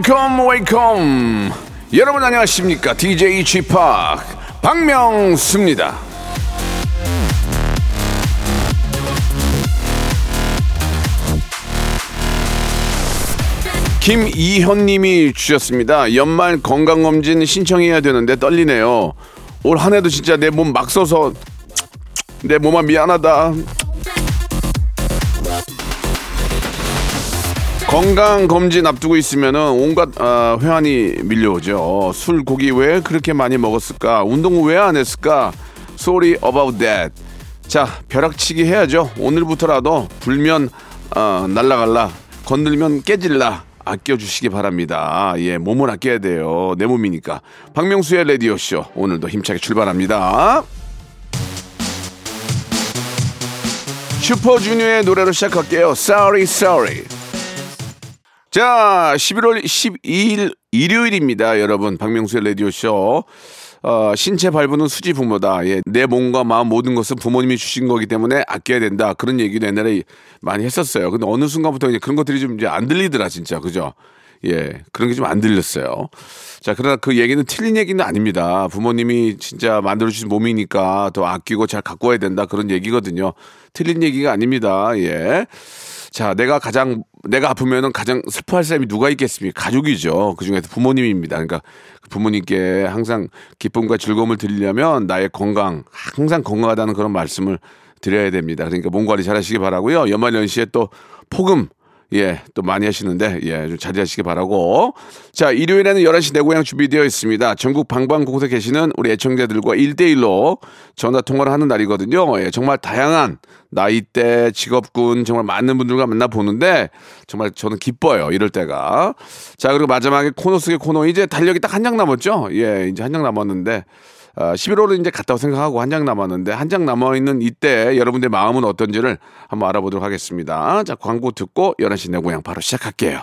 Welcome, welcome. 여러분 안녕하십니까? DJ p 박명수입니다. 김이현님이 주셨습니다. 연말 건강검진 신청해야 되는데 떨리네요. 올 한 해도 진짜 내 몸 막 써서 내 몸아 미안하다. 건강 검진 앞두고 있으면은 온갖 아, 회한이 밀려오죠. 술 고기 왜 그렇게 많이 먹었을까? 운동 왜 안 했을까? Sorry about that. 자 벼락치기 해야죠. 오늘부터라도 불면 어, 날라갈라 건들면 깨질라 아껴주시기 바랍니다. 예 몸을 아껴야 돼요. 내 몸이니까. 박명수의 라디오 쇼 오늘도 힘차게 출발합니다. 슈퍼주니어의 노래로 시작할게요. Sorry, Sorry. 자, 11월 12일 일요일입니다, 여러분. 박명수의 라디오쇼. 어, 신체 발부는 수지 부모다. 예, 내 몸과 마음 모든 것은 부모님이 주신 거기 때문에 아껴야 된다. 그런 얘기를 옛날에 많이 했었어요. 근데 어느 순간부터 이제 그런 것들이 좀 이제 안 들리더라, 진짜. 그죠? 예, 그런 게 좀 안 들렸어요. 자, 그러나 그 얘기는 틀린 얘기는 아닙니다. 부모님이 진짜 만들어주신 몸이니까 더 아끼고 잘 가꿔야 된다. 그런 얘기거든요. 틀린 얘기가 아닙니다. 예. 자, 내가 가장 내가 아프면은 가장 슬퍼할 사람이 누가 있겠습니까? 가족이죠. 그 중에서 부모님입니다. 그러니까 부모님께 항상 기쁨과 즐거움을 드리려면 나의 건강, 항상 건강하다는 그런 말씀을 드려야 됩니다. 그러니까 몸 관리 잘 하시기 바라고요. 연말연시에 또 폭음 예, 또 많이 하시는데, 예, 좀 자제하시기 바라고. 자, 일요일에는 11시 내 고향 준비되어 있습니다. 전국 방방곳곳에 계시는 우리 애청자들과 1대1로 전화 통화를 하는 날이거든요. 예, 정말 다양한 나이대, 직업군, 정말 많은 분들과 만나보는데, 정말 저는 기뻐요. 이럴 때가. 자, 그리고 마지막에 코너 속의 코너, 이제 달력이 딱 한 장 남았죠? 예, 이제 한 장 남았는데, 어, 11월은 이제 갔다고 생각하고 한 장 남았는데 한 장 남아있는 이때 여러분들의 마음은 어떤지를 한번 알아보도록 하겠습니다. 자, 광고 듣고 11시 내 고향 바로 시작할게요.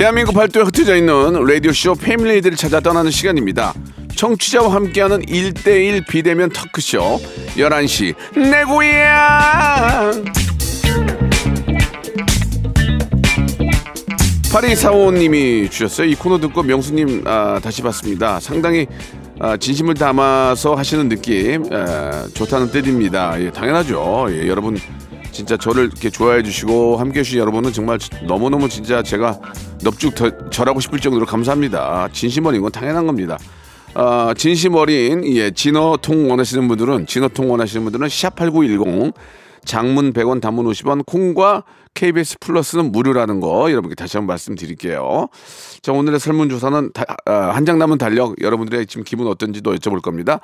대한민국 팔도에 흩어져 있는 라디오쇼 패밀리들을 찾아 떠나는 시간입니다. 청취자와 함께하는 1대1 비대면 터크쇼 11시 내 고향 8245님이 주셨어요. 이 코너 듣고 명수님 아, 다시 봤습니다. 상당히 아, 진심을 담아서 하시는 느낌 에, 좋다는 뜻입니다. 예, 당연하죠. 예, 여러분 진짜 저를 이렇게 좋아해 주시고 함께 해주신 여러분은 정말 너무너무 진짜 제가 넙죽 더, 절하고 싶을 정도로 감사합니다. 진심 어린 건 당연한 겁니다. 아, 진심 어린 예, 진어통 원하시는 분들은 진어통 원하시는 분들은 샵8910 장문 100원 단문 50원 콩과 KBS 플러스는 무료라는 거 여러분께 다시 한번 말씀드릴게요. 자 오늘의 설문조사는 아, 한장 남은 달력 여러분들의 지금 기분 어떤지도 여쭤볼 겁니다.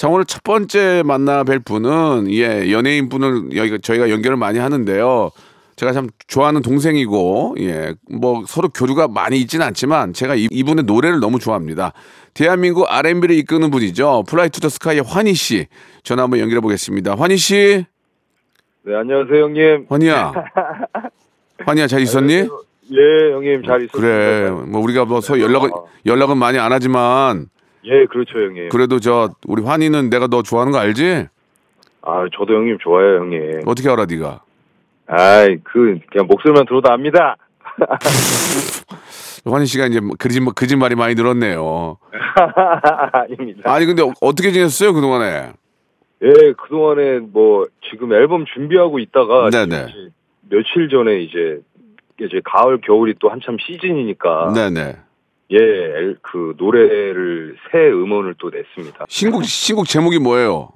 자 오늘 첫 번째 만나 뵐 분은 예 연예인 분을 여기가 저희가 연결을 많이 하는데요. 제가 참 좋아하는 동생이고 예 뭐 서로 교류가 많이 있지는 않지만 제가 이, 이분의 노래를 너무 좋아합니다. 대한민국 R&B를 이끄는 분이죠. 플라이 투 더 스카이의 환희 씨 전화 한번 연결해 보겠습니다. 환희 씨. 네, 안녕하세요, 형님. 환희야. 환희야 잘 있었니? 예, 형님, 잘 있었습니다. 그래. 뭐 우리가 뭐 서 연락은 연락은 많이 안 하지만 예, 그렇죠, 형님. 그래도 저 우리 환희는 내가 너 좋아하는 거 알지? 아, 저도 형님 좋아해요, 형님. 어떻게 알아 네가? 아이, 그, 그냥 목소리만 들어도 압니다. 환희 씨가 이제 뭐 거짓말 거짓말이 많이 늘었네요. 아닙니다. 아니 근데 어- 어떻게 지냈어요 그 동안에? 예, 그 동안에 뭐, 지금 앨범 준비하고 있다가. 네네. 며칠 전에 이제, 이제 가을, 겨울이 또 한참 시즌이니까. 네네. 예, 엘- 그 노래를, 새 음원을 또 냈습니다. 신곡 신곡 제목이 뭐예요?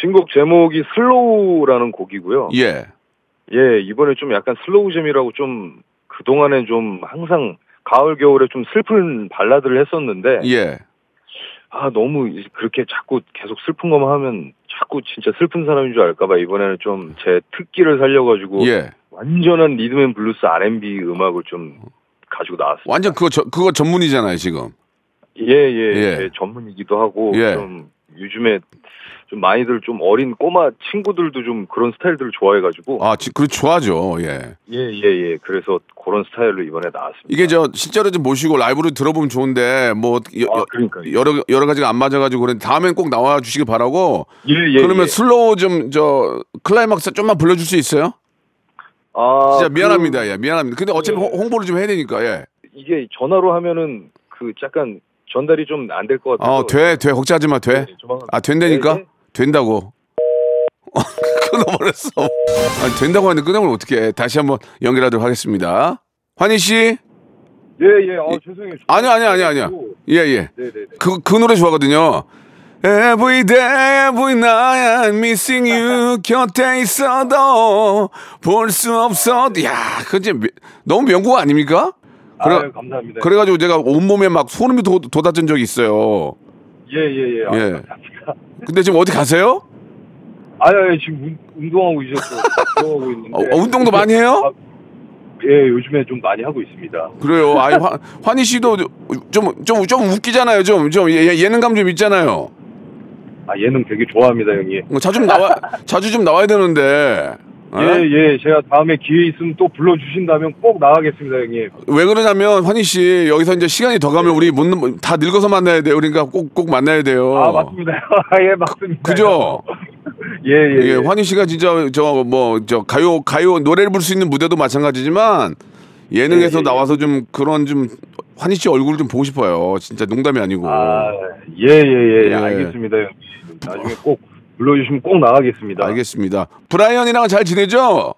신곡 제목이 Slow라는 곡이고요. 예. 예, 이번에 좀 약간 slow jam이라고 좀 그동안에 좀 항상 가을 겨울에 좀 슬픈 발라드를 했었는데 예. 아 너무 그렇게 자꾸 계속 슬픈 것만 하면 자꾸 진짜 슬픈 사람인 줄 알까 봐 이번에는 좀 제 특기를 살려 가지고 예. 완전한 rhythm and blues R&B 음악을 좀 가지고 나왔습니다. 완전 그거 저, 그거 전문이잖아요, 지금. 예예 예. 제 전문이기도 하고 예. 좀 요즘에 좀 많이들 좀 어린 꼬마 친구들도 좀 그런 스타일들을 좋아해가지고 아, 지, 그 좋아하죠. 예. 예 예 예 그래서 그런 스타일로 이번에 나왔습니다. 이게 저 실제로 좀 모시고 라이브로 들어보면 좋은데 뭐 여, 아 여- 그러니까 여러 여러 가지가 안 맞아가지고 그런데 다음엔 꼭 나와 주시기 바라고. 예 예 그러면 Slow 좀 저 클라이막스 좀만 불러줄 수 있어요? 아, 진짜 그- 미안합니다. 예, 미안합니다. 근데 어차피 예. 홍- 홍보를 좀 해야 되니까. 예. 이게 전화로 하면은 그 약간 전달이 좀 안 될 것 같아서 어, 돼, 돼. 걱정하지 마, 돼. 네, 조만간- 아, 된다니까? 네, 네. 된다고. 끊어버렸어. 아, 된다고 하는데 끊어버리면 어떡해. 다시 한번 연결하도록 하겠습니다. 환희 씨? 예 예 아 죄송해요. 아니요, 아니요, 아니요, 아니요. 예, 예. 네 네 네. 그, 그 노래 좋아하거든요. Every day, every night, missing you. 곁에 있어도 볼 수 없어. 야, 그 미- 너무 명곡 아닙니까? 그래, 아유, 감사합니다. 그래가지고 제가 온몸에 막 소름이 돋, 돋았던 적이 있어요. 예 예 예. 아, 예. 감사합니다. 근데 지금 어디 가세요? 아유 아유, 지금 운, 이제 또 운동하고 있는데. 어, 운동도 많이 해요? 아, 예 요즘에 좀 많이 하고 있습니다. 그래요. 아이, 환, 환희 씨도 좀, 좀, 좀 웃기잖아요. 좀, 좀 예, 예능감 좀 있잖아요. 아 예능 되게 좋아합니다 형님. 뭐 자주 좀 나와, 자주 좀 나와야 되는데. 어? 예예 제가 다음에 기회 있으면 또 불러주신다면 꼭 나가겠습니다 형님. 왜 그러냐면 환희 씨 여기서 이제 시간이 더 가면 우리 못, 다 늙어서 만나야 돼요. 그러니까 꼭꼭 만나야 돼요. 아 맞습니다. 예 맞습니다. 그죠? 예예. 예, 환희 씨가 진짜 저 뭐 저 가요 가요 노래를 부를 수 있는 무대도 마찬가지지만 예능에서 예, 예, 예. 나와서 좀 그런 좀 환희 씨 얼굴을 좀 보고 싶어요. 진짜 농담이 아니고. 아 예 예 예 예. 알겠습니다 형님. 나중에 꼭 불러주시면 꼭 나가겠습니다. 알겠습니다. 브라이언이랑 잘 지내죠?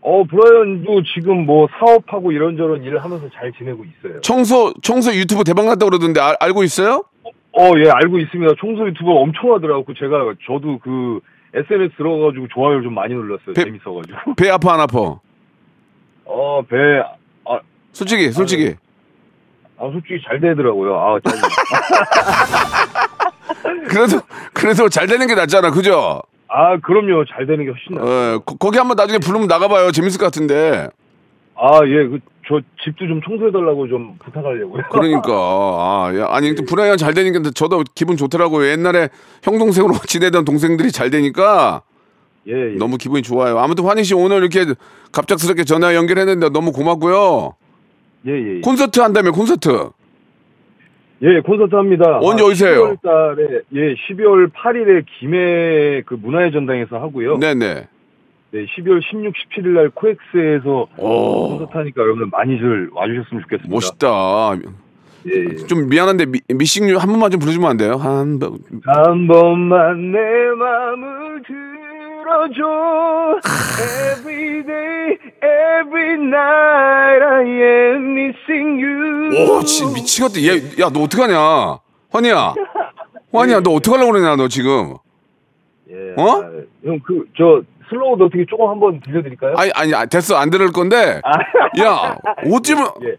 어 브라이언도 지금 뭐 사업하고 이런저런 일을 하면서 잘 지내고 있어요. 청소 청소 유튜브 대박 났다 그러던데 알, 알고 있어요? 어 예 알고 있습니다. 청소 유튜버 엄청 하더라고. 제가 저도 그 SNS 들어가가지고 좋아요를 좀 많이 눌렀어요. 배- 재밌어가지고. 배 아파 안 아파? 어 배 아, 솔직히 솔직히 아 솔직히 잘 되더라고요. 아 잘. 그래도 그래도 잘 되는 게 낫잖아, 그죠? 아 그럼요. 잘 되는 게 훨씬 나. 어, 거, 거기 한번 나중에 부르면 나가봐요. 재밌을 것 같은데. 아 예 그 저 집도 좀 청소해달라고 좀 부탁하려고요. 그러니까 아, 야, 아니 또 브라이언 잘 되니까 저도 기분 좋더라고요. 옛날에 형 동생으로 지내던 동생들이 잘 되니까 예, 예. 너무 기분이 좋아요. 아무튼 환희 씨 오늘 이렇게 갑작스럽게 전화 연결했는데 너무 고맙고요. 예, 예. 콘서트 한다며 콘서트. 예, 콘서트 합니다. 언제 아, 오세요? 12월 달에, 예, 12월 8일에 김해 그 문화의 전당에서 하고요. 네. 네 네. 12월 16, 17일 날 코엑스에서 오. 콘서트 하니까 여러분들 많이들 와주셨으면 좋겠습니다. 멋있다. 예, 예. 좀 미안한데 미, 미싱류 한 번만 좀 불러주면 안 돼요? 한 번. 한 번만 내 마음을 들 어줘. Every day, every night I am missing you. 오, 진 미치겠다. 얘, 야, 너 어떡하냐? 환희야. 환희야, 너 어떡하려고 그러냐, 너 지금. 예, 어? 아, 형, 그, 저, 슬로우도 어떻게 조금 한번 들려드릴까요? 아니, 아니, 아, 됐어. 안 들을 건데. 야, 어찌면, 예.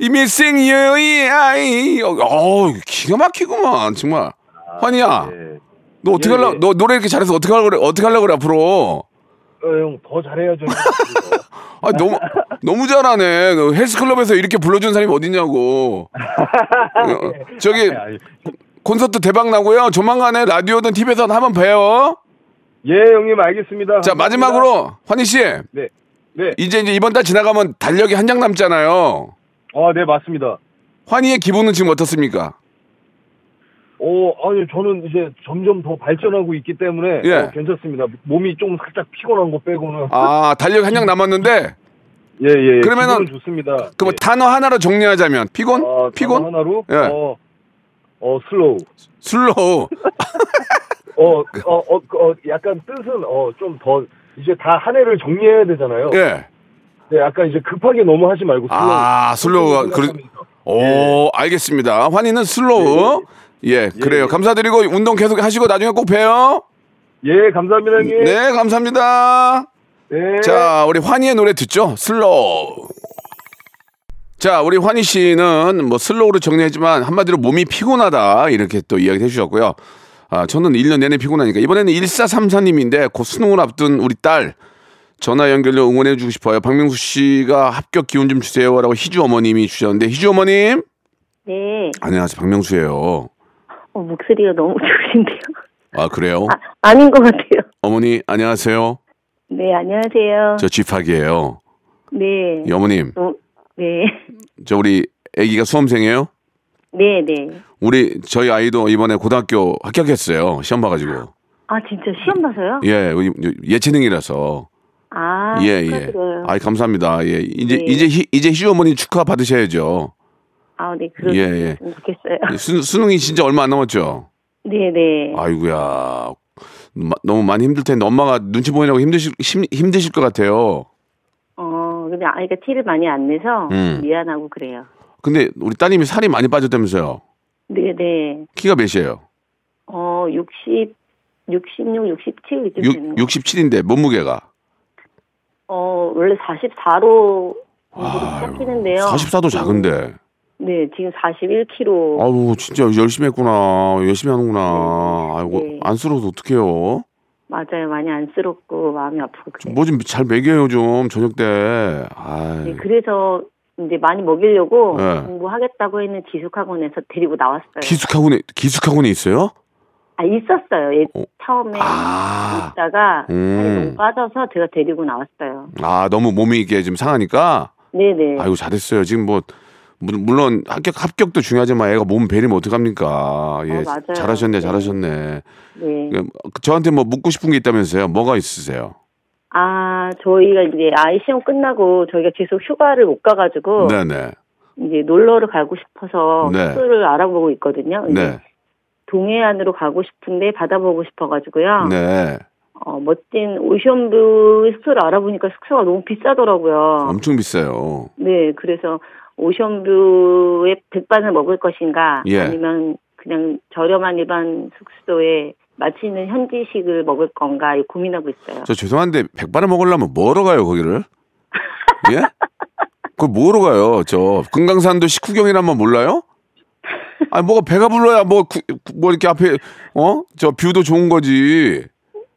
이 missing you, 아이. 어, 기가 막히구만, 정말. 환희야, 예. 너 어떻게 예, 하려고, 예. 너 노래 이렇게 잘해서 어떻게 하려고 그래, 어떻게 하려고 그래, 앞으로. 어, 형, 더 잘해야죠. 형. 아, 너무, 너무 잘하네. 너 헬스클럽에서 이렇게 불러준 사람이 어딨냐고. 어, 저기, 아니, 콘서트 대박 나고요. 조만간에 라디오든 TV에서 한번 봬요. 예, 형님, 알겠습니다. 자, 감사합니다. 마지막으로, 환희 씨. 네. 네. 이제 이제 이번 달 지나가면 달력이 한 장 남잖아요. 아, 네, 맞습니다. 환희의 기분은 지금 어떻습니까? 어, 아니, 저는 이제 점점 더 발전하고 있기 때문에 예. 어, 괜찮습니다. 몸이 좀 살짝 피곤한 거 빼고는. 아, 달력 한장 남았는데, 예, 예. 그러면은 기분은 좋습니다. 그럼 예. 단어 하나로 정리하자면, 피곤? 어, 피곤? 하나로? 예. 어, 어, Slow. Slow. 어, 어, 어, 어, 약간 뜻은, 어, 좀 더, 이제 다 한 해를 정리해야 되잖아요. 예. 네, 약간 이제 급하게 너무 하지 말고 slow. 아, slow가, 그러. 오, 알겠습니다. 환희는 slow. 예, 그래요. 예. 감사드리고, 운동 계속 하시고, 나중에 꼭 봬요. 예, 감사합니다, 형님. 네, 감사합니다. 네. 자, 우리 환희의 노래 듣죠? Slow. 자, 우리 환희 씨는 뭐 slow로 정리했지만 한마디로 몸이 피곤하다 이렇게 또 이야기 해 주셨고요. 아, 저는 1년 내내 피곤하니까 이번에는 1434님인데 곧 수능을 앞둔 우리 딸 전화 연결로 응원해 주고 싶어요. 박명수 씨가 합격 기운 좀 주세요라고 희주 어머님이 주셨는데 희주 어머님 네. 안녕하세요 박명수예요. 어, 목소리가 너무 좋으신데요. 아 그래요? 아, 아닌 것 같아요. 어머니 안녕하세요. 네, 안녕하세요. 저 쥐팍이에요. 네. 이 어머님 어, 네. 저 우리 아기가 수험생이에요? 네, 네. 우리 저희 아이도 이번에 고등학교 합격했어요. 시험 봐가지고. 아, 진짜 시험 봐서요? 예, 예체능이라서. 아, 예, 예. 아이 감사합니다. 예, 이제 네. 이제 희, 이제 희주 어머니 축하 받으셔야죠. 아, 네, 예, 예. 그러셨으면 좋겠어요. 수, 수능이 진짜 얼마 안 남았죠. 네, 네. 아이고야. 마- 너무 많이 힘들 텐데 엄마가 눈치 보이라고 힘드실 힘, 힘드실 것 같아요. 어, 근데 아이가 티를 많이 안 내서 음. 미안하고 그래요. 근데 우리 따님이 살이 많이 빠졌다면서요. 네, 네. 키가 몇이에요? 어, 60, 66, 67 이쯤 거. 67인데 몸무게가. 어, 원래 44로 시작했는데요. 44도 작은데. 네, 지금 41kg. 아우 진짜 열심히 했구나. 열심히 하는구나. 아이고 네. 안쓰러워서 어떡해요. 맞아요. 많이 안쓰럽고 마음이 아프고 그래요. 뭐 좀 잘 먹여요 좀 저녁 때. 아, 네, 그래서 이제 많이 먹이려고 네. 공부하겠다고 했는 기숙학원에서 데리고 나왔어요. 기숙학원에 기숙학원에 있어요? 아 있었어요. 예, 어. 처음에 아. 있다가 음. 너무 빠져서 제가 데리고 나왔어요. 아 너무 몸이 이게 좀 상하니까. 네네. 아이고 잘했어요. 지금 뭐 물- 물론 합격 합격도 중요하지만 애가 몸 베리면 어떡합니까? 예, 어, 맞아요. 잘하셨네, 네. 잘하셨네. 네. 예, 저한테 뭐 묻고 싶은 게 있다면서요? 뭐가 있으세요? 아 저희가 이제 아이 시험 끝나고 저희가 계속 휴가를 못 가가지고 네네. 이제 놀러를 가고 싶어서 네. 숙소를 알아보고 있거든요. 네. 동해안으로 가고 싶은데 받아보고 싶어가지고요. 네. 어, 멋진 오션뷰 숙소를 알아보니까 숙소가 너무 비싸더라고요. 엄청 비싸요. 네, 그래서 오션뷰에 백반을 먹을 것인가 예. 아니면 그냥 저렴한 일반 숙소에 맛있는 현지식을 먹을 건가 이 고민하고 있어요. 저 죄송한데 백반을 먹으려면 뭐로 가요 거기를? 예? 그걸 뭐로 가요? 저 금강산도 식후경이란 말 몰라요? 아니 뭐가 배가 불러야 뭐, 구- 뭐 이렇게 앞에 어? 저 view도 좋은 거지.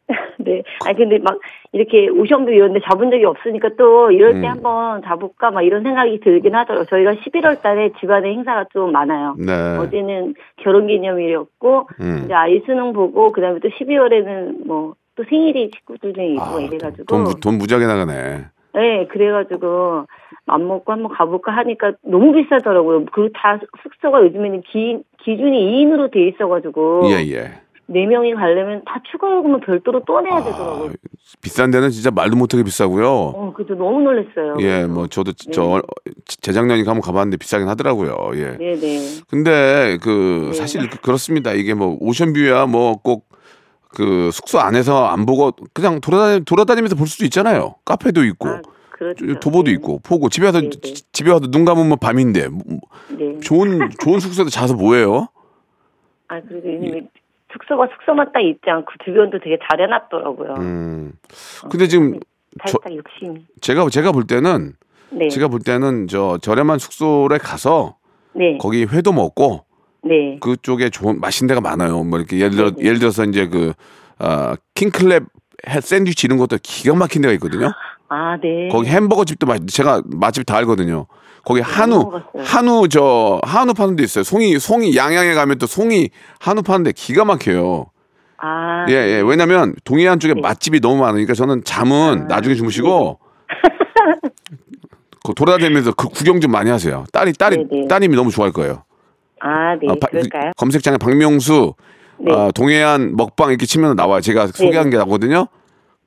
네. 아니 근데 막 이렇게 ocean view 이런 데 잡은 적이 없으니까 또 이럴 때 음. 한번 잡을까 막 이런 생각이 들긴 하더라고요. 저희가 11월 달에 집안에 행사가 좀 많아요. 네. 어제는 결혼 기념일이었고 음. 이제 아이 수능 보고 그다음에 또 12월에는 뭐 또 생일이 친구들 중에 있고 아, 이래가지고 돈, 무- 돈 무지하게 나가네. 네 그래가지고 맘 먹고 한번 가볼까 하니까 너무 비싸더라고요. 그다 숙소가 요즘에는 기 기준이 2인으로 돼 있어가지고 예, 예. 네 명이 가려면 다 추가 요금을 별도로 또 내야 되더라고요. 비싼 데는 진짜 말도 못하게 비싸고요. 어, 그래서 너무 놀랐어요. 예, 뭐 저도 네. 저 얼- 재작년에 한번 가봤는데 비싸긴 하더라고요. 예. 네 네. 근데 그 네. 사실 그- 그렇습니다. 이게 뭐 오션뷰야 뭐꼭 그 숙소 안에서 안 보고 그냥 돌아다니 돌아다니면서 볼 수도 있잖아요. 카페도 있고 아, 그렇죠. 도보도 네. 있고 보고 집에 와서 네, 네. 집에 와서 눈 감으면 밤인데 뭐- 네. 좋은 좋은 숙소에 자서 뭐해요? 아, 그래도 이미 숙소가 숙소만 딱 있지 않고 주변도 되게 잘 해놨더라고요. 음. 근데 지금 저- 살짝 욕심이. 제가 제가 볼 때는 네. 제가 볼 때는 저 저렴한 숙소에 가서 네. 거기 회도 먹고 네. 그쪽에 좋은 맛있는 데가 많아요. 뭐 이렇게 예를 들어. 예를 들어서 이제 그 어, 킹클랩 해- 샌드위치 이런 것도 기가 막힌 데가 있거든요. 아, 네. 거기 햄버거 집도 맛 제가 맛집 다 알거든요. 거기 한우 먹어봤어요. 한우 저 한우 파는 데 있어요. 송이 송이 양양에 가면 또 송이 한우 파는 데 기가 막혀요. 아. 예, 예. 왜냐면 동해안 쪽에 네. 맛집이 너무 많으니까 저는 잠은 아, 나중에 주무시고 그 돌아다니면서 그 구경 좀 많이 하세요. 딸이 딸이 네네. 따님이 너무 좋아할 거예요. 아, 네. 아, 바- 그럴까요? 검색창에 박명수 네. 아, 동해안 먹방 이렇게 치면 나와요. 제가 소개한 게 나거든요.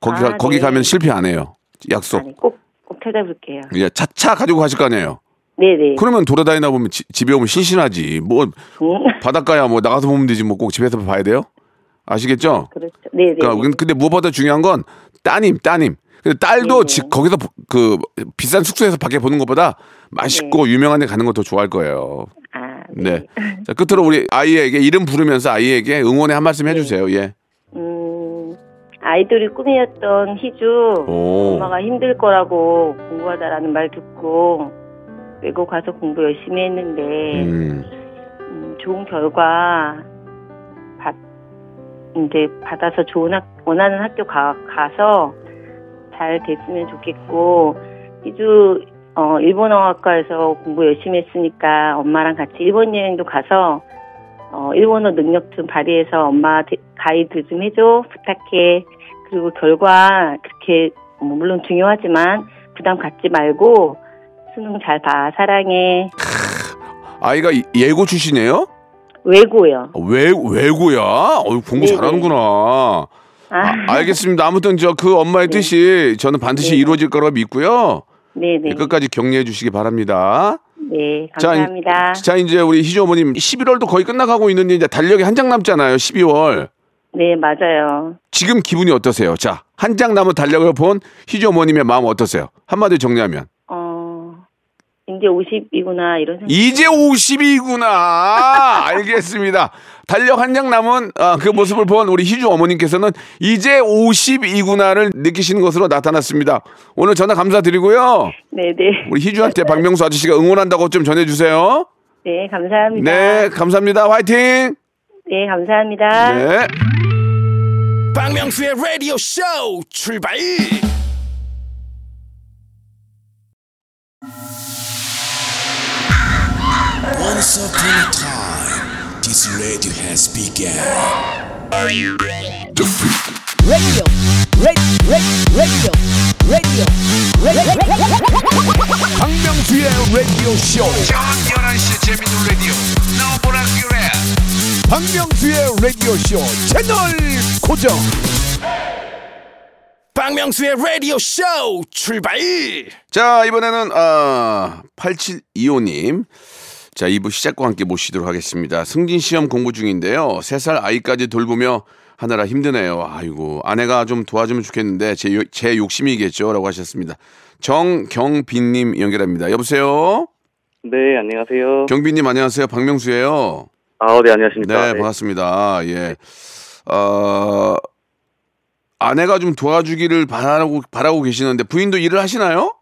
거기 가, 아, 거기 네. 가면 실패 안 해요. 약속. 아니, 꼭, 꼭 찾아볼게요. 예, 차차 가지고 가실 거 아니에요. 네네. 그러면 돌아다니다 보면 지- 집에 오면 신신하지. 뭐 음, 바닷가야 뭐 나가서 보면 되지 뭐 꼭 집에서 봐야 돼요. 아시겠죠? 그렇죠. 네네. 그러니까 근- 근데 무엇보다 중요한 건 따님, 따님. 근데 딸도. 지- 거기서 보- 그 비싼 숙소에서 밖에 보는 것보다 맛있고 유명한 데 가는 거더 좋아할 거예요. 아, 네. 네. 자, 끝으로 우리 아이에게 이름 부르면서 아이에게 응원의 한 말씀 해주세요. 예. 음, 아이돌이 꿈이었던 희주 오. 엄마가 힘들 거라고 공부하다라는 말 듣고 외국 가서 공부 열심히 했는데 음. 음, 좋은 결과 받 이제 받아서 좋은 학 원하는 학교 가, 가서 잘 됐으면 좋겠고 희주 어 일본어학과에서 공부 열심히 했으니까 엄마랑 같이 일본 여행도 가서 어 일본어 능력 좀 발휘해서 엄마 데- 가이드 좀 해줘 부탁해 그리고 결과 그렇게 뭐 물론 중요하지만 부담 갖지 말고 수능 잘 봐 사랑해 아이가 이- 예고 출신이에요? 외고요 외 외고야? 어, 공부 네네. 잘하는구나. 아, 아, 알겠습니다. 아무튼 저 그 엄마의 네. 뜻이 저는 반드시 네. 이루어질 거라고 믿고요. 네 네 끝까지 격려해 주시기 바랍니다. 네 자, 감사합니다 자 이제 우리 희주 어머님 11월도 거의 끝나가고 있는데 이제 달력이 한 장 남잖아요. 12월. 네 맞아요 지금 기분이 어떠세요? 자, 한 장 남은 달력을 본 희주 어머님의 마음 어떠세요? 한마디 정리하면. 어 이제 50이구나 이런 생각 이제 50이구나. 알겠습니다. 달력 한 장 남은 아, 그 모습을 본 우리 희주 어머님께서는 이제 50이구나를 느끼시는 것으로 나타났습니다. 오늘 전화 감사드리고요. 네네 우리 희주한테 박명수 아저씨가 응원한다고 좀 전해주세요. 네 감사합니다 네, 감사합니다. 화이팅! 네, 감사합니다 네. 박명수의 라디오 쇼 출발 Once upon a time, this radio has begun. 박명수의 라디오 쇼 박명수의 라디오 쇼 채널 고정. 박명수의 라디오 쇼 출발! 자, 이번에는, 아, 8725님. 자, 2부 시작과 함께 모시도록 하겠습니다. 승진 시험 공부 중인데요. 3살 아이까지 돌보며 하느라 힘드네요. 아이고, 아내가 좀 도와주면 좋겠는데, 제, 요- 제 욕심이겠죠. 라고 하셨습니다. 정경빈님 연결합니다. 여보세요? 네, 안녕하세요. 경빈님 안녕하세요. 박명수예요 아, 네, 안녕하십니까. 네, 반갑습니다. 예. 어, 아내가 좀 도와주기를 바라고, 바라고 계시는데 부인도 일을 하시나요?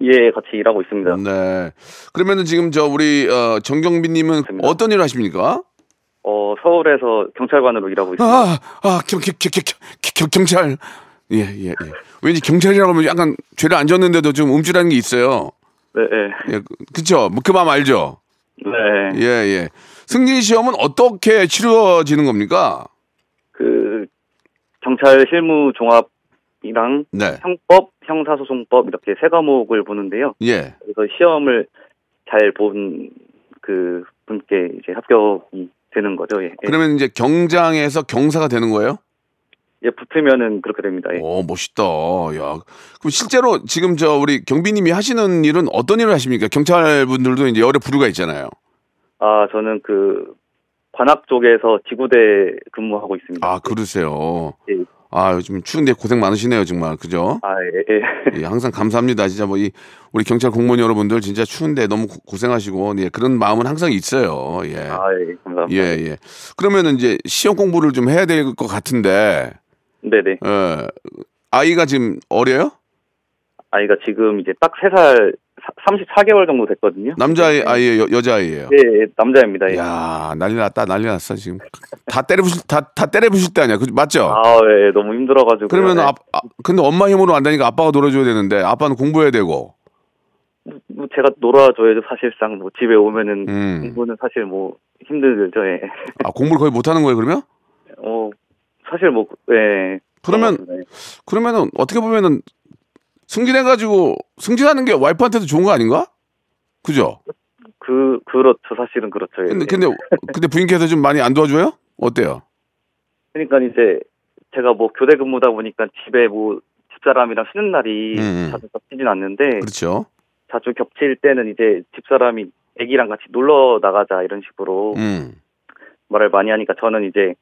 예, 같이 일하고 있습니다. 네. 그러면은 지금 저 우리 어, 정경빈님은 됩니다. 어떤 일을 하십니까? 어, 서울에서 경찰관으로 일하고 있습니다. 아, 아, 경, 경, 경, 경, 경, 경찰. 예, 예, 예. 왠지 경찰이라고 하면 약간 죄를 안 졌는데도 좀 움찔하는 게 있어요. 네, 네. 예, 그- 그쵸? 그 마음 알죠? 네. 예, 예. 승진 시험은 어떻게 치러지는 겁니까? 그 경찰 실무 종합 이랑 네. 형법, 형사소송법 이렇게 세 과목을 보는데요. 예. 그래서 시험을 잘 본 그 분께 이제 합격이 되는 거죠. 예. 예. 그러면 이제 경장에서 경사가 되는 거예요? 예, 붙으면은 그렇게 됩니다. 예. 오, 멋있다. 야. 그럼 실제로 지금 저 우리 경비님이 하시는 일은 어떤 일을 하십니까? 경찰 분들도 이제 여러 부류가 있잖아요. 아, 저는 그 관악 쪽에서 지구대 근무하고 있습니다. 아, 그러세요. 예. 아, 요즘 추운데 고생 많으시네요, 정말. 그죠? 아, 예, 예. 예, 항상 감사합니다. 진짜 뭐 이 우리 경찰 공무원 여러분들 진짜 추운데 너무 고- 고생하시고 예, 그런 마음은 항상 있어요. 예. 아, 예, 감사합니다. 예, 예. 그러면은 이제 시험 공부를 좀 해야 될 것 같은데. 네네. 예. 아이가 지금 어려요? 아이가 지금 이제 딱 3살, 34개월 정도 됐거든요. 남자아이 아이예요, 여, 여자아이예요? 네, 예, 남자입니다. 예. 야, 난리 났다. 난리 났어, 지금. 다 때려 부실 다, 다 때려 부실 때 아니야. 그 맞죠? 아, 예, 너무 힘들어가지고. 그러면 네. 아, 아, 근데 엄마 힘으로 안 되니까 아빠가 놀아줘야 되는데 아빠는 공부해야 되고. 뭐 제가 놀아줘야죠, 사실상. 뭐 집에 오면은 음. 공부는 사실 뭐 힘들죠, 예. 아, 공부를 거의 못 하는 거예요, 그러면? 어, 사실 뭐, 예. 그러면 네. 그러면은 어떻게 보면은 승진해가지고 승진하는 게 와이프한테도 좋은 거 아닌가? 그죠? 그, 그렇죠, 사실은 그렇죠. 예. 근데 근데 근데 부인께서 좀 많이 안 도와줘요? 어때요? 그러니까 이제 제가 뭐 교대 근무다 보니까 집에 뭐 집사람이랑 쉬는 날이 음. 자주 겹치진 않는데 그렇죠. 자주 겹칠 때는 이제 집사람이 애기랑 같이 놀러 나가자 이런 식으로 음. 말을 많이 하니까 저는 이제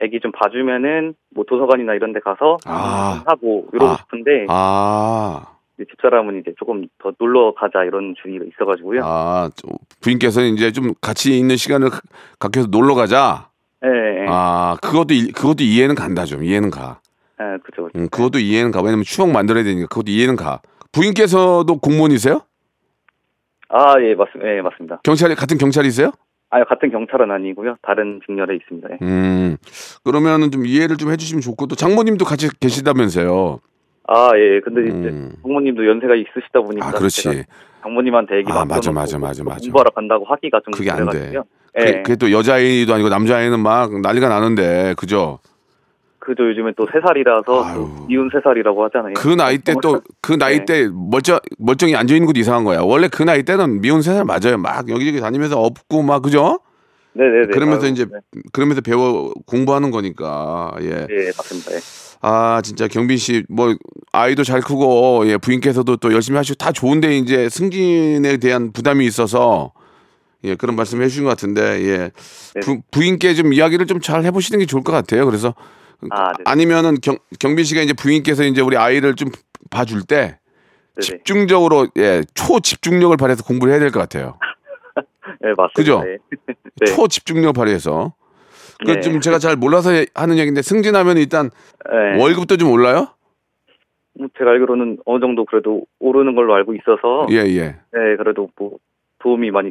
애기 좀 봐주면은 뭐 도서관이나 이런 데 가서 아. 하고 이러고 아. 싶은데 아, 집사람은 이제 조금 더 놀러 가자 이런 주의가 있어가지고요. 아 저- 부인께서는 이제 좀 같이 있는 시간을 가- 갖게 해서 놀러 가자. 예, 예. 아, 그것도 이- 그것도 이해는 간다 좀 이해는 가. 예, 그죠. 음, 그것도 이해는 가. 왜냐면 추억 만들어야 되니까 그것도 이해는 가. 부인께서도 공무원이세요? 아, 예, 맞습니다. 예, 맞습니다. 경찰 같은 경찰이세요? 아, 같은 경찰은 아니고요. 다른 직렬에 있습니다. 예. 음. 그러면은 좀 이해를 좀 해주시면 좋고 또 장모님도 같이 계시다면서요. 아, 예. 근데 이제 음. 부모님도 연세가 있으시다 보니까 아, 그렇지. 장모님한테 얘기 아, 막 맞아, 끊어놓고 맞아, 맞아, 맞아. 공부하러 간다고 하기가 좀 그게 안 돼. 그, 예. 그게 또 여자아이도 아니고 남자아이는 막 난리가 나는데 그죠? 그죠. 요즘에 또세 살이라서. 또 미운 세 살이라고 하잖아요. 그 나이 때 또 그 나이 네. 때 멀쩡 멀쩡히 앉아 있는 것도 이상한 거야. 원래 그 나이 때는 미운 세 살 맞아요. 막 여기저기 다니면서 업고 막 그죠? 네네네. 그러면서 아유, 이제 네. 그러면서 배워 공부하는 거니까 예. 예, 맞습니다. 예. 아 진짜 경빈 씨 뭐 아이도 잘 크고 예 부인께서도 또 열심히 하시고 다 좋은데 이제 승진에 대한 부담이 있어서 예 그런 말씀 해주신 것 같은데 예 네. 부, 부인께 좀 이야기를 좀 잘 해보시는 게 좋을 것 같아요. 그래서 아, 네. 아니면은 경, 경빈 씨가 이제 부인께서 이제 우리 아이를 좀 봐줄 때 네네. 집중적으로 예 초 집중력을 발휘해서 공부를 해야 될 것 같아요. 예, 맞습니다. 그죠? 예. 네. 초 집중력 발휘해서 그 네. 좀 제가 잘 몰라서 하는 얘기인데 승진하면 일단 예. 월급도 좀 올라요? 뭐 제가 알기로는 어느 정도 그래도 오르는 걸로 알고 있어서 예 예. 네, 그래도 뭐 도움이 많이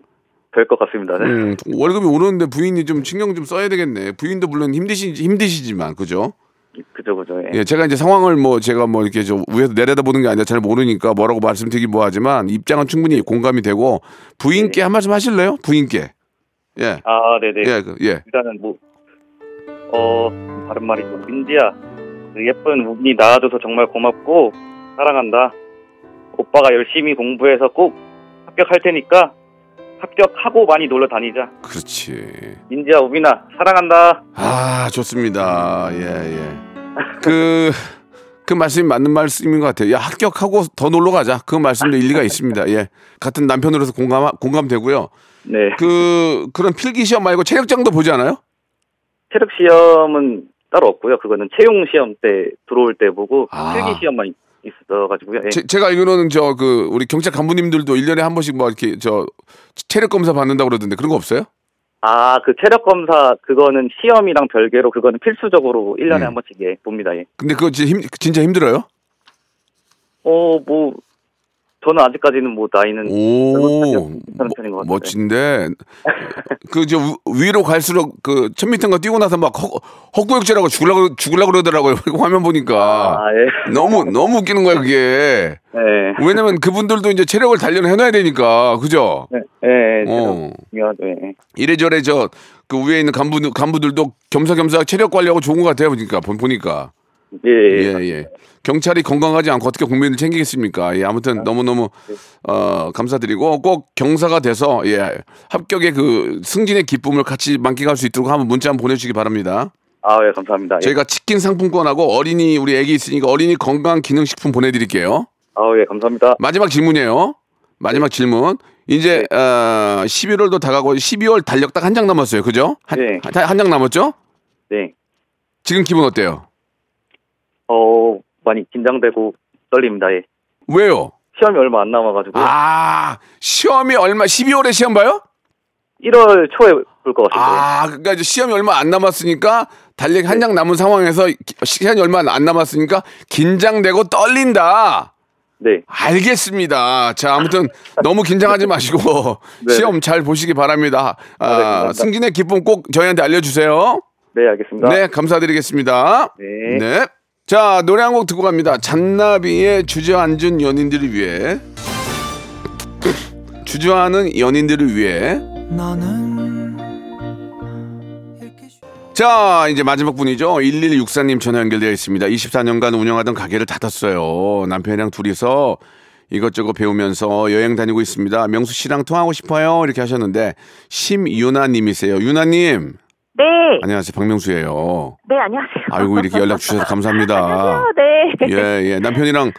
될 것 같습니다. 네. 음, 월급이 오르는데 부인이 좀 신경 좀 써야 되겠네. 부인도 물론 힘드시 힘드시지만 그죠? 그죠, 그죠. 예. 예, 제가 이제 상황을 뭐 제가 뭐 이렇게 저 위에서 내려다 보는 게 아니라 잘 모르니까 뭐라고 말씀드리기 뭐하지만 입장은 충분히 공감이 되고 부인께 한 말씀 하실래요? 부인께. 예, 아, 네네. 예, 그, 예. 일단은 뭐, 어, 다른 말이죠. 민지야, 그 예쁜 우빈이 낳아줘서 정말 고맙고, 사랑한다. 오빠가 열심히 공부해서 꼭 합격할 테니까, 합격하고 많이 놀러 다니자. 그렇지. 민지야, 우빈아, 사랑한다. 아, 좋습니다. 예, 예. 그, 그 말씀이 맞는 말씀인 것 같아요. 야, 합격하고 더 놀러 가자. 그 말씀도 일리가 있습니다. 예. 같은 남편으로서 공감, 공감되고요. 네. 그, 그런 필기 시험 말고 체력장도 보지 않아요? 체력 시험은 따로 없고요. 그거는 채용 시험 때 들어올 때 보고, 아. 필기 시험만 있- 있어가지고요. 예. 제, 제가 알기로는 저 그 우리 경찰 간부님들도 일년에 한 번씩 뭐 이렇게 저 체력 검사 받는다고 그러던데 그런 거 없어요? 아, 그 체력 검사, 그거는 시험이랑 별개로, 그거는 필수적으로 1년에 음. 한 번씩, 예, 봅니다, 예. 근데 그거 진짜, 힘, 진짜 힘들어요? 어, 뭐, 저는 아직까지는 뭐, 나이는. 오, 괜찮은 편인 것 같아요. 멋진데 그저 위로 갈수록 그 천미터가 뛰고 나서 막 헛, 헛구역질하고 죽으려고 죽으려고 그러더라고요. 화면 보니까 아, 예. 너무 너무 웃기는 거야 그게. 네. 왜냐면 그분들도 이제 체력을 단련해 놔야 되니까 그죠? 네, 예, 예. 어. 예. 이래저래 저 그 위에 있는 간부 간부들도 겸사겸사 체력 관리하고 좋은 것 같아요. 보니까 본- 보니까. 예, 예. 예, 예. 경찰이 건강하지 않고 어떻게 국민을 챙기겠습니까? 예, 아무튼 너무너무, 어, 감사드리고 꼭 경사가 돼서, 예, 합격의 그 승진의 기쁨을 같이 만끽할 수 있도록 한번 문자 한번 보내주시기 바랍니다. 아, 예, 감사합니다. 예. 저희가 치킨 상품권하고 어린이, 우리 애기 있으니까 어린이 건강 기능식품 보내드릴게요. 아, 예, 감사합니다. 마지막 질문이에요. 마지막 질문. 이제, 어, 11월도 다가고 12월 달력 딱 한 장 남았어요. 그죠? 네. 한 장 남았죠? 네. 지금 기분 어때요? 어, 많이 긴장되고 떨립니다, 예. 왜요? 시험이 얼마 안 남아가지고. 아, 시험이 얼마, 12월에 시험 봐요? 1월 초에 볼 것 같습니다. 아, 그러니까 이제 시험이 얼마 안 남았으니까 달력 한 장 남은 상황에서 기- 시간이 얼마 안 남았으니까 긴장되고 떨린다. 네. 알겠습니다. 자, 아무튼 너무 긴장하지 마시고 네. 시험 잘 보시기 바랍니다. 네, 아, 감사합니다. 승진의 기쁨 꼭 저희한테 알려주세요. 네, 알겠습니다. 네, 감사드리겠습니다. 네. 자, 노래 한 곡 듣고 갑니다. 잔나비의 주저앉은 연인들을 위해. 주저하는 연인들을 위해. 자, 이제 마지막 분이죠. 1164님 전화 연결되어 있습니다. 24년간 운영하던 가게를 닫았어요. 남편이랑 둘이서 이것저것 배우면서 여행 다니고 있습니다. 명수 씨랑 통하고 싶어요. 이렇게 하셨는데, 심유나 님이세요. 유나 님. 네, 안녕하세요. 박명수예요. 네, 안녕하세요. 아이고, 이렇게 연락 주셔서 감사합니다. 안녕하세요. 네. 예, 예. 남편이랑,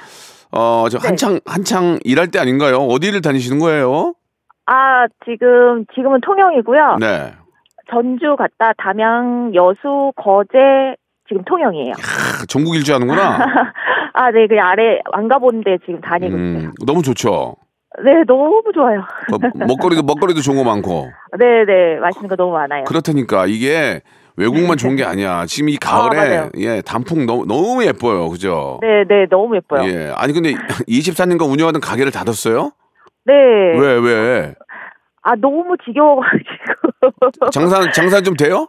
어, 저 한창, 한창 일할 때 아닌가요? 어디를 다니시는 거예요? 아, 지금, 지금은 통영이고요. 네. 전주 갔다 담양, 여수, 거제, 지금 통영이에요. 크, 전국 일주 하는구나. 아, 네, 그 아래 안 가본 데 지금 다니고 있어요. 음, 너무 좋죠. 네, 너무 좋아요. 어, 먹거리도, 먹거리도 좋은 거 많고. 네, 네, 맛있는 거 너무 많아요. 그렇다니까 이게 외국만 좋은 게 아니야. 지금 이 가을에 맞아요. 예 단풍 너무 너무 예뻐요. 그죠? 네, 네, 너무 예뻐요. 예. 아니 근데 24년간 운영하던 가게를 닫았어요? 네. 왜 왜? 아, 너무 지겨워가지고. 장사 장사 좀 돼요?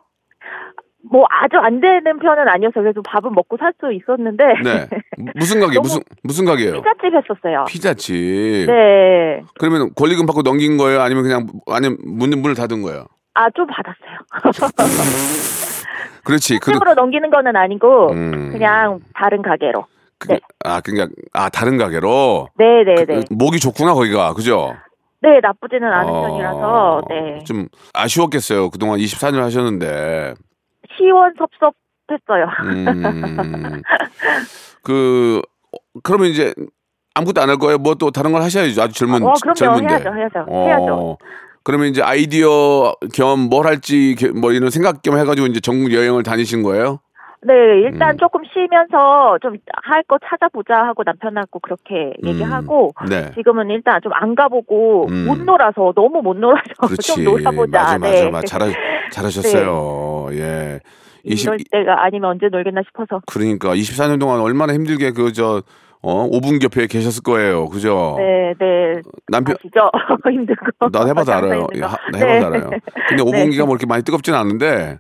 뭐 아주 안 되는 편은 아니어서 그래도 밥은 먹고 살 수 있었는데. 네. 무슨 가게? 무슨 무슨 가게예요? 피자집 했었어요. 피자집. 네. 그러면 권리금 받고 넘긴 거예요? 아니면 그냥 아니면 문 문을 닫은 거예요? 아, 좀 받았어요. 그렇지. 그 집으로 넘기는 거는 아니고, 음. 그냥 다른 가게로. 그, 네. 아 그러니까 아 다른 가게로 네, 네, 네. 목이 좋구나 거기가 그죠? 네, 나쁘지는 않은 어, 편이라서, 네. 좀 아쉬웠겠어요. 그동안 24년 하셨는데. 시원섭섭했어요. 음. 그 어, 그러면 이제 아무것도 안 할 거예요. 뭐 또 다른 걸 하셔야죠. 아주 젊은 어, 그럼요. 젊은데. 해야죠, 해야죠. 어, 해야죠. 그러면 이제 아이디어 겸 뭘 할지 겨- 뭐 이런 생각 겸 해가지고 이제 전국 여행을 다니신 거예요? 네, 일단 음. 조금 쉬면서 좀 할 거 찾아보자 하고 남편하고 그렇게 얘기하고 네. 지금은 일단 좀 안 가보고 음. 못 놀아서 너무 못 놀아서 그렇지. 좀 놀아보자. 맞아, 맞아, 네. 맞아. 잘하, 잘하셨어요. 예. 20, 이럴 때가 아니면 언제 놀겠나 싶어서. 그러니까 24년 동안 얼마나 힘들게 그저 어, 5분 곁에 계셨을 거예요. 그죠? 네, 네. 남편 아시죠? 힘들고. 나 해봐서 장사 알아요. 힘든 예, 거. 하- 해봐서 네. 알아요. 근데 5분기가 뭐 이렇게 많이 뜨겁진 않은데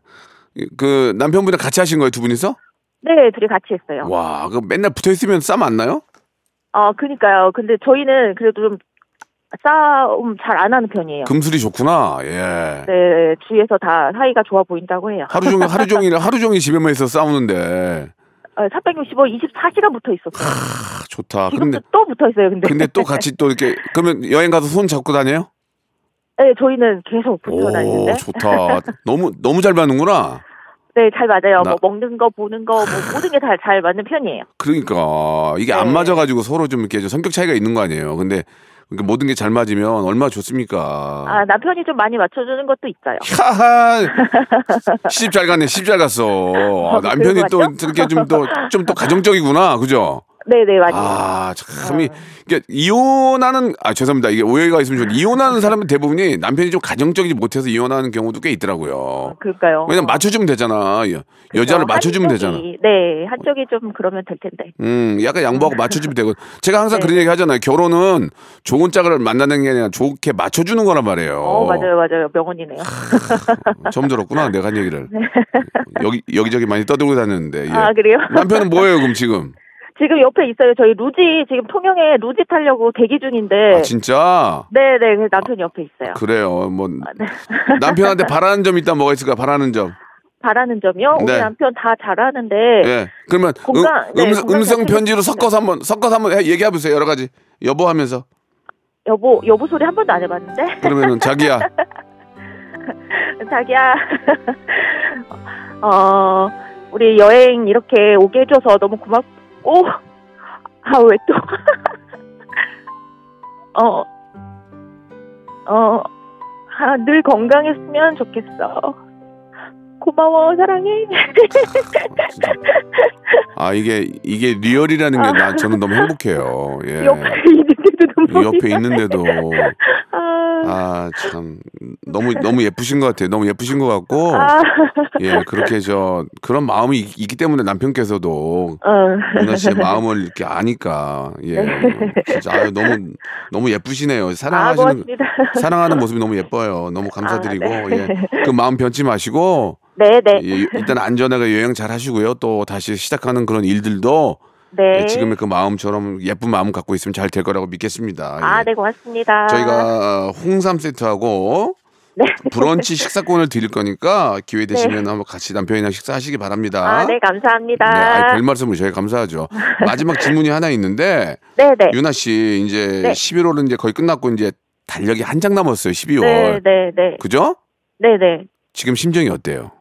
이- 그 남편분이랑 같이 하신 거예요, 두 분이서? 네, 둘이 같이 했어요. 와, 그 맨날 붙어 있으면 싸움 안 나요? 어, 그니까요. 근데 저희는 그래도 좀 싸움 잘 안 하는 편이에요. 금술이 좋구나. 예. 네, 주위에서 다 사이가 좋아 보인다고 해요. 하루 종일 하루 종일 하루 종일 집에만 있어 싸우는데. 어, 365, 24시간 붙어 있었어요. 아, 좋다. 지금도 근데 또 붙어 있어요, 근데. 근데 또 같이 또 이렇게 그러면 여행 가서 손 잡고 다녀요? 네, 저희는 계속 붙어 다니는데. 오, 좋다. 너무 너무 잘 맞는구나. 네, 잘 맞아요. 나- 뭐 먹는 거, 보는 거, 뭐 모든 게 다 잘 맞는 편이에요. 그러니까 이게 안 네. 맞아가지고 서로 좀 이렇게 좀 성격 차이가 있는 거 아니에요. 근데 그러니까 모든 게 잘 맞으면 얼마나 좋습니까? 아, 남편이 좀 많이 맞춰주는 것도 있어요. 하하 시집 잘 갔네 시집 잘 갔어 아, 어, 남편이 또? 이렇게 좀 또 좀 또 가정적이구나 그죠 네, 네, 맞아요. 아 참이 이게 이혼하는 아 죄송합니다 이게 오해가 있으면 좀 이혼하는 사람은 대부분이 남편이 좀 가정적이지 못해서 이혼하는 경우도 꽤 있더라고요 그럴까요? 왜냐면 맞춰주면 되잖아 여, 여자를 맞춰주면 되잖아 네, 한쪽이 좀 그러면 될 텐데. 음, 약간 양보하고 맞춰주면 되고. 제가 항상 네. 그런 얘기 하잖아요. 결혼은 좋은 짝을 만나는 게 아니라 좋게 맞춰주는 거란 말이에요. 어, 맞아요, 맞아요. 명언이네요. 처음 들었구나, 내가 한 얘기를. 여기, 여기저기 많이 떠들고 다녔는데. 예. 네. 아, 그래요? 남편은 뭐예요, 그럼 지금? 지금 옆에 있어요. 저희 루지, 지금 통영에 루지 타려고 대기 중인데. 아, 진짜? 네, 네, 그 남편 이 옆에 있어요. 그래요. 뭐, 네. 남편한테 바라는 점 있다면 뭐가 있을까, 바라는 점. 바라는 점이요? 네. 우리 남편 다 잘하는데. 예. 그러면 음, 네, 음, 건강 음성 잘 편지로. 섞어서 한번, 섞어서 한번 해- 얘기해 보세요. 여러 가지. 여보 하면서. 여보, 여보 소리 한 번도 안 해봤는데? 그러면은 자기야. 자기야, 어, 우리 여행 이렇게 오게 해줘서 너무 고맙 고, 아, 왜 또, 어, 어, 아, 늘 건강했으면 좋겠어. 고마워, 사랑해. 아, 이게, 이게 리얼이라는 게 나, 저는 너무 행복해요. 예. 옆에 있는데도 눈물이 옆에. 있는데도 아, 아참 너무 너무 예쁘신 것 같아요. 너무 예쁘신 것 같고 아, 예 그렇게 저 그런 마음이 있- 있기 때문에 남편께서도 어. 윤아 씨의 마음을 이렇게 아니까 예 진짜 아유 너무 너무 예쁘시네요. 아, 사랑하시는 고맙습니다. 사랑하는 모습이 너무 예뻐요. 너무 감사드리고 아, 네. 예. 그 마음 변치 마시고 네, 네. 예, 일단 안전하게 여행 잘 하시고요. 또 다시 시작하는 그런 일들도 네. 예, 지금의 그 마음처럼 예쁜 마음 갖고 있으면 잘 될 거라고 믿겠습니다. 예. 아, 네, 고맙습니다. 저희가 홍삼 세트하고 네. 브런치 식사권을 드릴 거니까 기회 되시면 한번 같이 남편이랑 식사하시기 바랍니다. 아, 네, 감사합니다. 네, 아이, 별 말씀을 저희 감사하죠. 마지막 질문이 하나 있는데 네, 네. 유나 씨 이제 네. 11월은 이제 거의 끝났고 이제 달력이 한 장 남았어요. 12월. 네, 네, 네. 그죠? 네, 네. 지금 심정이 어때요?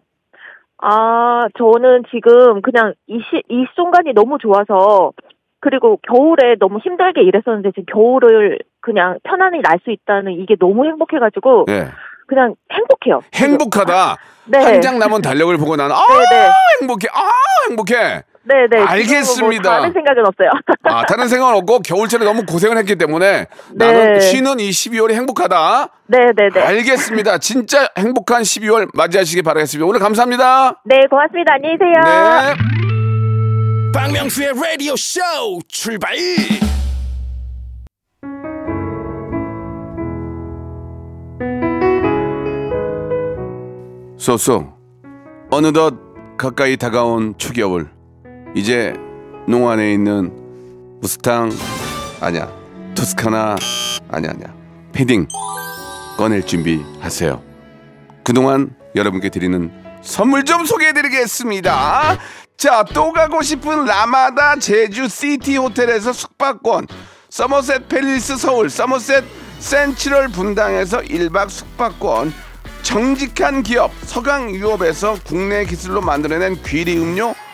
아, 저는 지금 그냥 이, 시, 이 순간이 너무 좋아서 그리고 겨울에 너무 힘들게 일했었는데 지금 겨울을 그냥 편안히 날 수 있다는 이게 너무 행복해가지고 예. 그냥 행복해요. 행복하다. 네. 한 장 남은 달력을 보고 나는 아 네, 네. 행복해. 아 행복해. 네네. 알겠습니다. 뭐 다른 생각은 없어요. 아, 다른 생각은 없고 겨울철에 너무 고생을 했기 때문에 나는 네. 쉬는 이 12월이 행복하다. 네네네. 알겠습니다. 진짜 행복한 12월 맞이하시기 바라겠습니다. 오늘 감사합니다. 네, 고맙습니다. 안녕히 계세요. 네. 박명수의 라디오 쇼 출발 쏘쏘 어느덧 가까이 다가온 추운 겨울 이제 농안에 있는 무스탕 아니야 토스카나 아니야 아니야. 패딩 꺼낼 준비하세요. 그동안 여러분께 드리는 선물 좀 소개해드리겠습니다. 자 또 가고 싶은 라마다 제주 시티 호텔에서 숙박권. 서머셋 팰리스 서울 서머셋 센트럴 분당에서 1박 숙박권. 정직한 기업 서강유업에서 국내 기술로 만들어낸 귀리 음료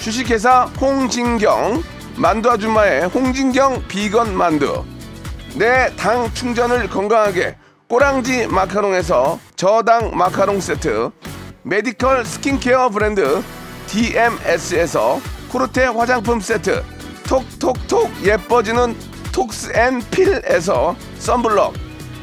주식회사 홍진경 만두 아줌마의 홍진경 비건 만두. 내 당 충전을 건강하게 꼬랑지 마카롱에서 저당 마카롱 세트. medical 스킨케어 브랜드 DMS에서 코르테 화장품 세트. 톡톡톡 예뻐지는 톡스앤필에서 썬블럭.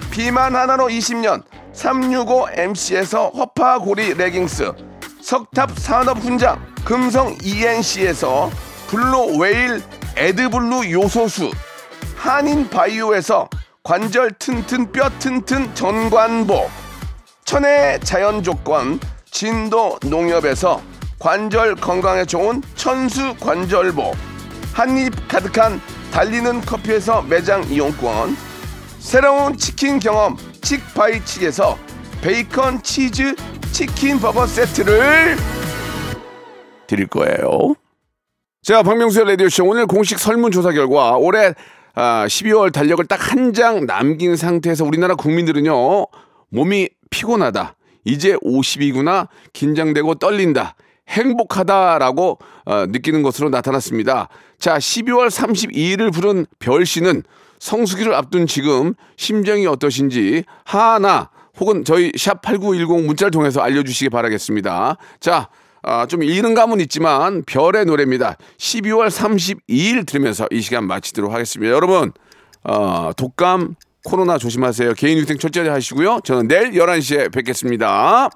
비만 하나로 20년 365MC에서 허파고리 레깅스 석탑 산업 훈장 금성 ENC에서 블루 웨일 에드블루 요소수 한인 바이오에서 관절 튼튼 뼈 튼튼 전관보 천혜 자연 조건 진도 농협에서 관절 건강에 좋은 천수 관절보 한입 가득한 달리는 커피에서 매장 이용권 새로운 치킨 경험 칙바이칙에서 베이컨 치즈 치킨 버거 세트를 드릴 거예요. 자, 박명수의 라디오쇼 오늘 공식 설문조사 결과 올해 아, 12월 달력을 딱 한 장 남긴 상태에서 우리나라 국민들은요, 몸이 피곤하다. 이제 50이구나. 긴장되고 떨린다. 행복하다라고 어, 느끼는 것으로 나타났습니다. 자, 12월 32일을 부른 별씨는 성수기를 앞둔 지금 심정이 어떠신지 하나 혹은 저희 샵 8910 문자를 통해서 알려주시기 바라겠습니다. 자, 아, 좀 이른 감은 있지만 별의 노래입니다. 12월 32일 들으면서 이 시간 마치도록 하겠습니다. 여러분, 어, 독감, 코로나 조심하세요. 개인 위생 철저히 하시고요. 저는 내일 11시에 뵙겠습니다.